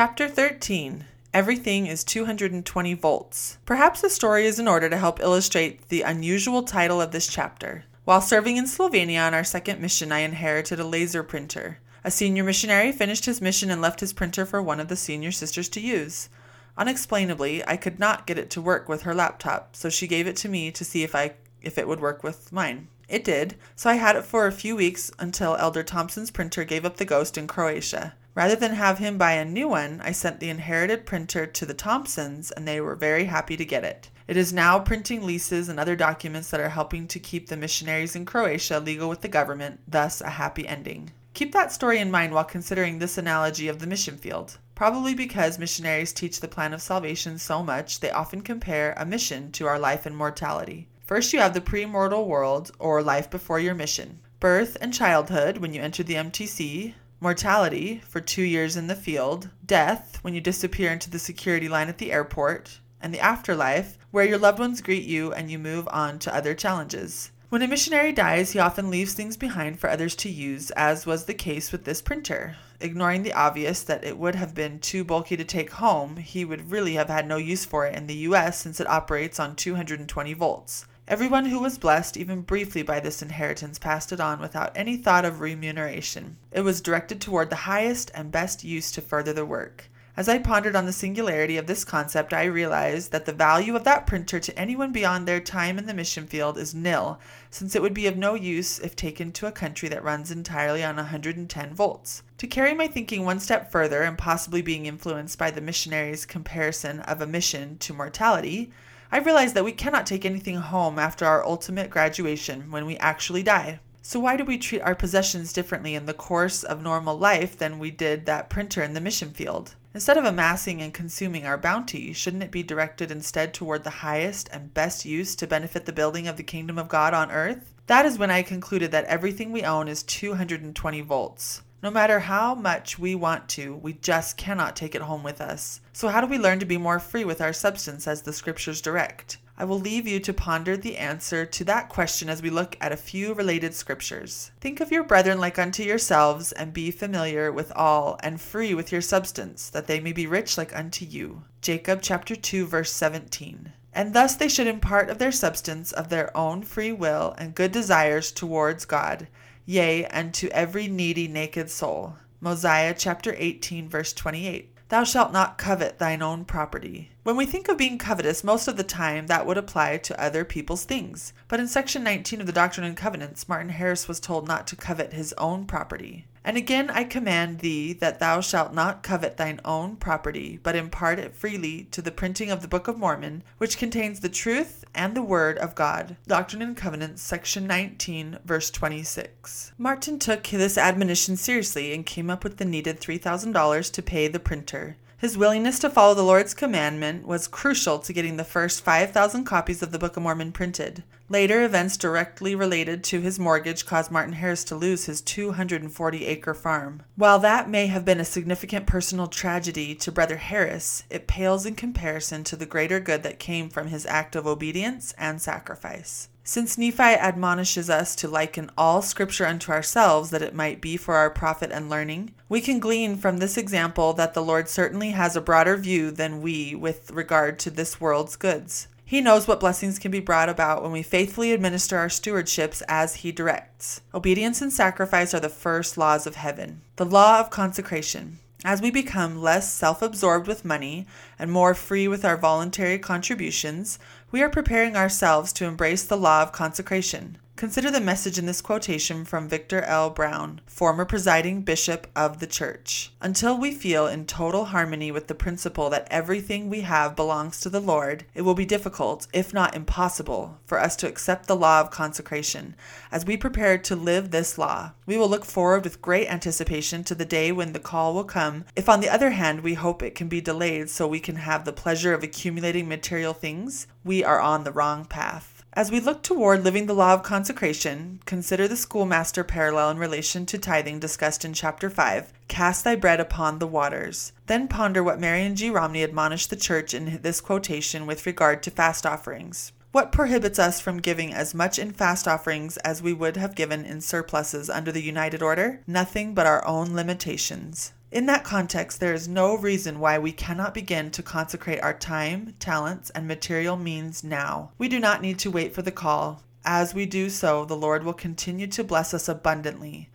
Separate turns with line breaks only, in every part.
Chapter 13 Everything is 220 volts. Perhaps the story is in order to help illustrate the unusual title of this chapter. While serving in Slovenia on our second mission, I inherited a laser printer. A senior missionary finished his mission and left his printer for one of the senior sisters to use. Unexplainably, I could not get it to work with her laptop, so she gave it to me to see if I if it would work with mine. It did, so I had it for a few weeks until Elder Thompson's printer gave up the ghost in Croatia. Rather than have him buy a new one, I sent the inherited printer to the Thompsons and they were very happy to get it. It is now printing leases and other documents that are helping to keep the missionaries in Croatia legal with the government, thus a happy ending. Keep that story in mind while considering this analogy of the mission field. Probably because missionaries teach the plan of salvation so much, they often compare a mission to our life and mortality. First, you have the pre mortal world, or life before your mission. Birth and childhood, when you enter the MTC. Mortality, for two years in the field. Death, when you disappear into the security line at the airport. And the afterlife, where your loved ones greet you and you move on to other challenges. When a missionary dies, he often leaves things behind for others to use, as was the case with this printer. Ignoring the obvious that it would have been too bulky to take home, he would really have had no use for it in the US since it operates on 220 volts. Everyone who was blessed, even briefly, by this inheritance passed it on without any thought of remuneration. It was directed toward the highest and best use to further the work. As I pondered on the singularity of this concept, I realized that the value of that printer to anyone beyond their time in the mission field is nil, since it would be of no use if taken to a country that runs entirely on 110 volts. To carry my thinking one step further, and possibly being influenced by the missionary's comparison of a mission to mortality, I realized that we cannot take anything home after our ultimate graduation when we actually die. So, why do we treat our possessions differently in the course of normal life than we did that printer in the mission field? Instead of amassing and consuming our bounty, shouldn't it be directed instead toward the highest and best use to benefit the building of the kingdom of God on earth? That is when I concluded that everything we own is 220 volts. No matter how much we want to, we just cannot take it home with us. So, how do we learn to be more free with our substance as the scriptures direct? I will leave you to ponder the answer to that question as we look at a few related scriptures. Think of your brethren like unto yourselves, and be familiar with all, and free with your substance, that they may be rich like unto you. Jacob chapter 2 verse 17. And thus they should impart of their substance of their own free will and good desires towards God yea, and to every needy naked soul. Mosiah chapter 18 verse 28. Thou shalt not covet thine own property. When we think of being covetous, most of the time that would apply to other people's things. But in section 19 of the Doctrine and Covenants, Martin Harris was told not to covet his own property. And again I command thee that thou shalt not covet thine own property, but impart it freely to the printing of the Book of Mormon, which contains the truth and the Word of God. Doctrine and Covenants, section 19, verse 26. Martin took this admonition seriously and came up with the needed $3,000 to pay the printer. His willingness to follow the Lord's commandment was crucial to getting the first 5,000 copies of the Book of Mormon printed. Later events directly related to his mortgage caused Martin Harris to lose his 240 acre farm. While that may have been a significant personal tragedy to Brother Harris, it pales in comparison to the greater good that came from his act of obedience and sacrifice. Since Nephi admonishes us to liken all Scripture unto ourselves, that it might be for our profit and learning, we can glean from this example that the Lord certainly has a broader view than we with regard to this world's goods. He knows what blessings can be brought about when we faithfully administer our stewardships as He directs. Obedience and sacrifice are the first laws of heaven. The law of consecration. As we become less self absorbed with money and more free with our voluntary contributions, we are preparing ourselves to embrace the law of consecration. Consider the message in this quotation from Victor L. Brown, former presiding bishop of the church. Until we feel in total harmony with the principle that everything we have belongs to the Lord, it will be difficult, if not impossible, for us to accept the law of consecration. As we prepare to live this law, we will look forward with great anticipation to the day when the call will come. If, on the other hand, we hope it can be delayed so we can have the pleasure of accumulating material things, we are on the wrong path. As we look toward living the law of consecration, consider the schoolmaster parallel in relation to tithing discussed in chapter 5 Cast thy bread upon the waters. Then ponder what Marion G. Romney admonished the church in this quotation with regard to fast offerings. What prohibits us from giving as much in fast offerings as we would have given in surpluses under the United Order? Nothing but our own limitations. In that context, there is no reason why we cannot begin to consecrate our time, talents, and material means now. We do not need to wait for the call. As we do so, the Lord will continue to bless us abundantly.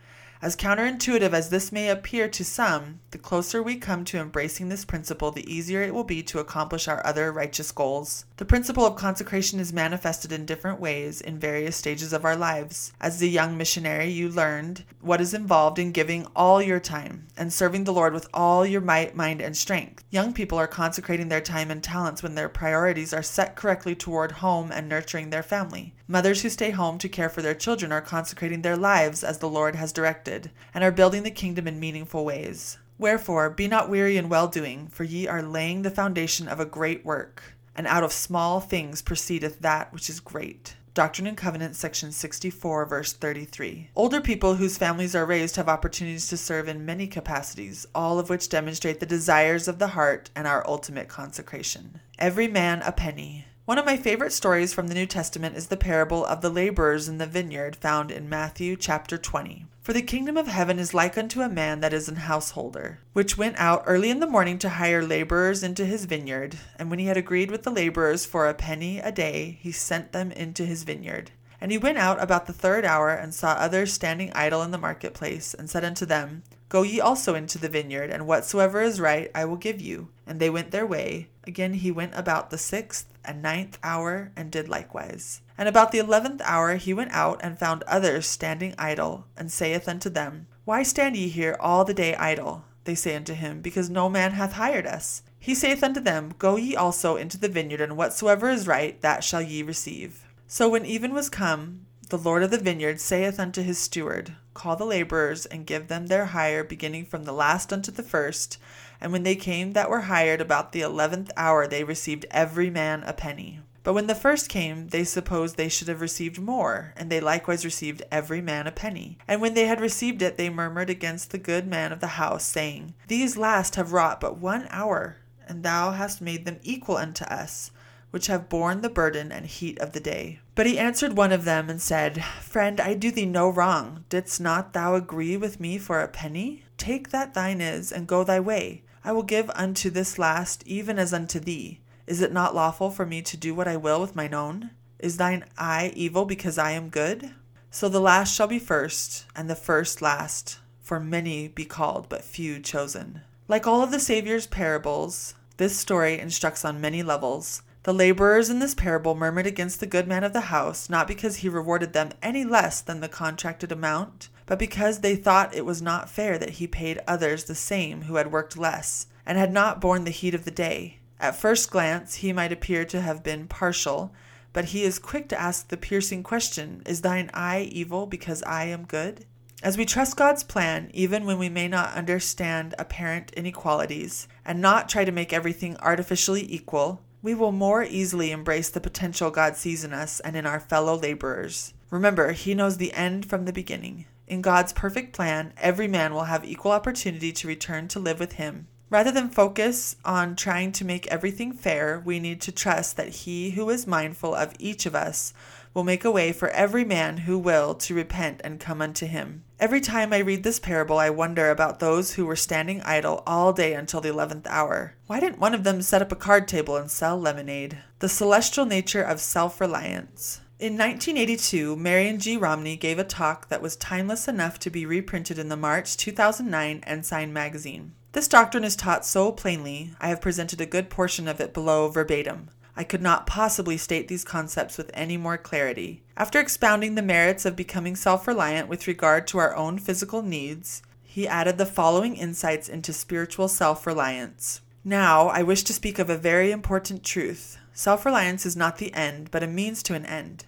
As counterintuitive as this may appear to some, the closer we come to embracing this principle, the easier it will be to accomplish our other righteous goals. The principle of consecration is manifested in different ways in various stages of our lives. As a young missionary, you learned what is involved in giving all your time and serving the Lord with all your might, mind, and strength. Young people are consecrating their time and talents when their priorities are set correctly toward home and nurturing their family. Mothers who stay home to care for their children are consecrating their lives as the Lord has directed, and are building the kingdom in meaningful ways. Wherefore, be not weary in well doing, for ye are laying the foundation of a great work, and out of small things proceedeth that which is great. Doctrine and Covenants, section 64, verse 33. Older people whose families are raised have opportunities to serve in many capacities, all of which demonstrate the desires of the heart and our ultimate consecration. Every man a penny. One of my favorite stories from the New Testament is the parable of the laborers in the vineyard found in Matthew chapter 20. For the kingdom of heaven is like unto a man that is an householder, which went out early in the morning to hire laborers into his vineyard. And when he had agreed with the laborers for a penny a day, he sent them into his vineyard. And he went out about the third hour, and saw others standing idle in the marketplace, and said unto them, Go ye also into the vineyard, and whatsoever is right I will give you. And they went their way. Again he went about the sixth and ninth hour, and did likewise. And about the eleventh hour he went out, and found others standing idle, and saith unto them, Why stand ye here all the day idle? They say unto him, Because no man hath hired us. He saith unto them, Go ye also into the vineyard, and whatsoever is right, that shall ye receive. So when even was come, the Lord of the vineyard saith unto his steward, Call the laborers, and give them their hire, beginning from the last unto the first. And when they came that were hired about the eleventh hour, they received every man a penny. But when the first came, they supposed they should have received more, and they likewise received every man a penny. And when they had received it, they murmured against the good man of the house, saying, These last have wrought but one hour, and thou hast made them equal unto us which have borne the burden and heat of the day. But he answered one of them and said, Friend, I do thee no wrong. Didst not thou agree with me for a penny? Take that thine is, and go thy way. I will give unto this last even as unto thee. Is it not lawful for me to do what I will with mine own? Is thine eye evil because I am good? So the last shall be first, and the first last, for many be called, but few chosen. Like all of the Saviour's parables, this story instructs on many levels. The laborers in this parable murmured against the good man of the house, not because he rewarded them any less than the contracted amount, but because they thought it was not fair that he paid others the same who had worked less, and had not borne the heat of the day. At first glance, he might appear to have been partial, but he is quick to ask the piercing question Is thine eye evil because I am good? As we trust God's plan, even when we may not understand apparent inequalities, and not try to make everything artificially equal, we will more easily embrace the potential God sees in us and in our fellow laborers. Remember, He knows the end from the beginning. In God's perfect plan, every man will have equal opportunity to return to live with Him. Rather than focus on trying to make everything fair, we need to trust that He who is mindful of each of us will make a way for every man who will to repent and come unto him. Every time I read this parable, I wonder about those who were standing idle all day until the eleventh hour. Why didn't one of them set up a card table and sell lemonade? The celestial nature of self reliance. In 1982, Marion G. Romney gave a talk that was timeless enough to be reprinted in the March 2009 Ensign magazine. This doctrine is taught so plainly, I have presented a good portion of it below verbatim. I could not possibly state these concepts with any more clarity. After expounding the merits of becoming self reliant with regard to our own physical needs, he added the following insights into spiritual self reliance. Now, I wish to speak of a very important truth. Self reliance is not the end, but a means to an end.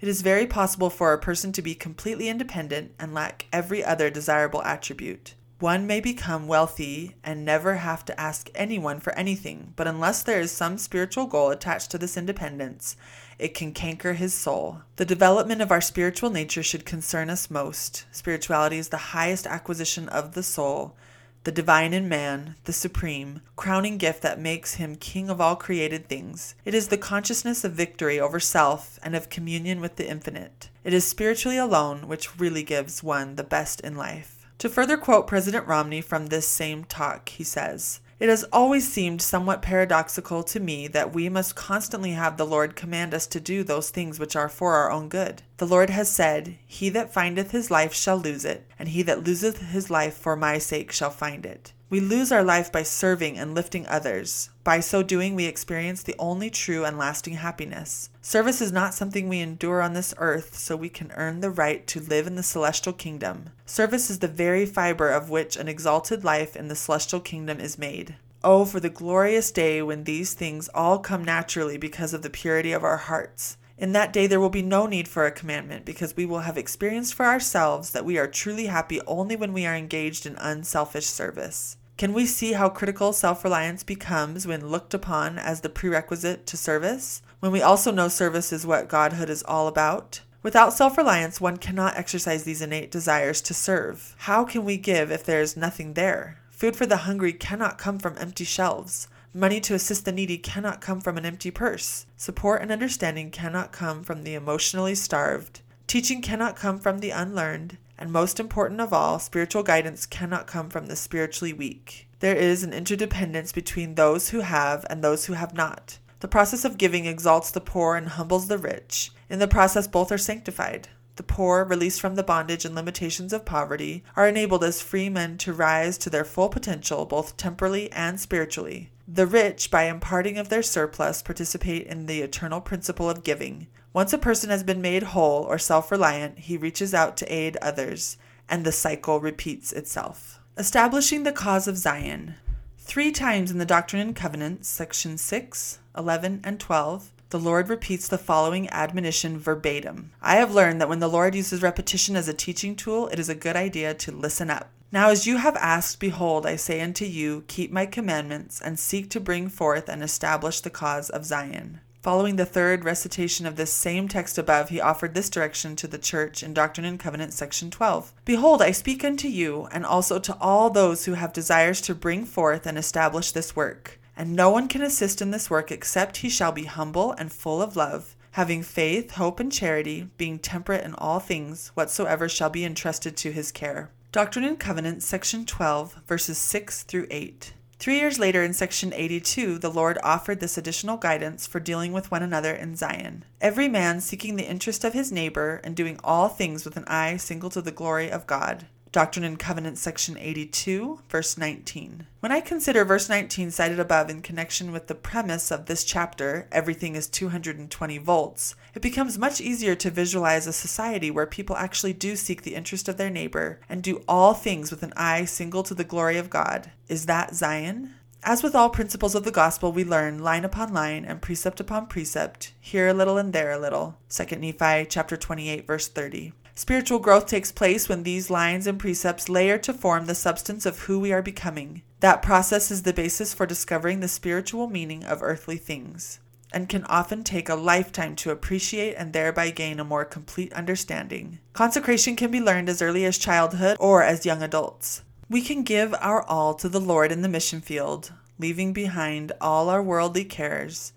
It is very possible for a person to be completely independent and lack every other desirable attribute. One may become wealthy and never have to ask anyone for anything, but unless there is some spiritual goal attached to this independence, it can canker his soul. The development of our spiritual nature should concern us most. Spirituality is the highest acquisition of the soul, the divine in man, the supreme, crowning gift that makes him king of all created things. It is the consciousness of victory over self and of communion with the infinite. It is spiritually alone which really gives one the best in life. To further quote President Romney from this same talk, he says, it has always seemed somewhat paradoxical to me that we must constantly have the Lord command us to do those things which are for our own good. The Lord has said, He that findeth his life shall lose it, and he that loseth his life for my sake shall find it. We lose our life by serving and lifting others. By so doing, we experience the only true and lasting happiness. Service is not something we endure on this earth so we can earn the right to live in the celestial kingdom. Service is the very fiber of which an exalted life in the celestial kingdom is made. Oh, for the glorious day when these things all come naturally because of the purity of our hearts. In that day, there will be no need for a commandment because we will have experienced for ourselves that we are truly happy only when we are engaged in unselfish service. Can we see how critical self reliance becomes when looked upon as the prerequisite to service? When we also know service is what Godhood is all about? Without self reliance, one cannot exercise these innate desires to serve. How can we give if there is nothing there? Food for the hungry cannot come from empty shelves. Money to assist the needy cannot come from an empty purse. Support and understanding cannot come from the emotionally starved. Teaching cannot come from the unlearned. And most important of all, spiritual guidance cannot come from the spiritually weak. There is an interdependence between those who have and those who have not. The process of giving exalts the poor and humbles the rich. In the process, both are sanctified. The poor, released from the bondage and limitations of poverty, are enabled as free men to rise to their full potential both temporally and spiritually. The rich, by imparting of their surplus, participate in the eternal principle of giving. Once a person has been made whole or self reliant, he reaches out to aid others, and the cycle repeats itself. Establishing the cause of Zion. Three times in the Doctrine and Covenants, section 6, 11, and 12, the Lord repeats the following admonition verbatim. I have learned that when the Lord uses repetition as a teaching tool, it is a good idea to listen up. Now, as you have asked, behold, I say unto you, keep my commandments, and seek to bring forth and establish the cause of Zion. Following the third recitation of this same text above, he offered this direction to the church in Doctrine and Covenants, section 12 Behold, I speak unto you, and also to all those who have desires to bring forth and establish this work. And no one can assist in this work except he shall be humble and full of love, having faith, hope, and charity, being temperate in all things, whatsoever shall be entrusted to his care. Doctrine and Covenants, section 12, verses 6 through 8. Three years later, in section 82, the Lord offered this additional guidance for dealing with one another in Zion. Every man seeking the interest of his neighbor and doing all things with an eye single to the glory of God. Doctrine and Covenants, section 82, verse 19. When I consider verse 19 cited above in connection with the premise of this chapter, everything is 220 volts, it becomes much easier to visualize a society where people actually do seek the interest of their neighbor and do all things with an eye single to the glory of God. Is that Zion? As with all principles of the gospel, we learn line upon line and precept upon precept, here a little and there a little. 2 Nephi chapter 28 verse 30. Spiritual growth takes place when these lines and precepts layer to form the substance of who we are becoming. That process is the basis for discovering the spiritual meaning of earthly things, and can often take a lifetime to appreciate and thereby gain a more complete understanding. Consecration can be learned as early as childhood or as young adults. We can give our all to the Lord in the mission field, leaving behind all our worldly cares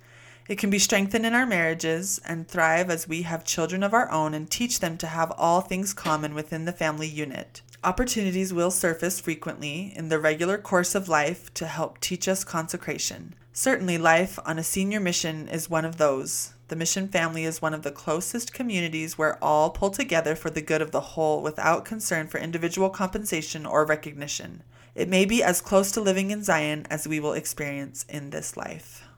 it can be strengthened in our marriages and thrive as we have children of our own and teach them to have all things common within the family unit. Opportunities will surface frequently in the regular course of life to help teach us consecration. Certainly, life on a senior mission is one of those. The mission family is one of the closest communities where all pull together for the good of the whole without concern for individual compensation or recognition. It may be as close to living in Zion as we will experience in this life.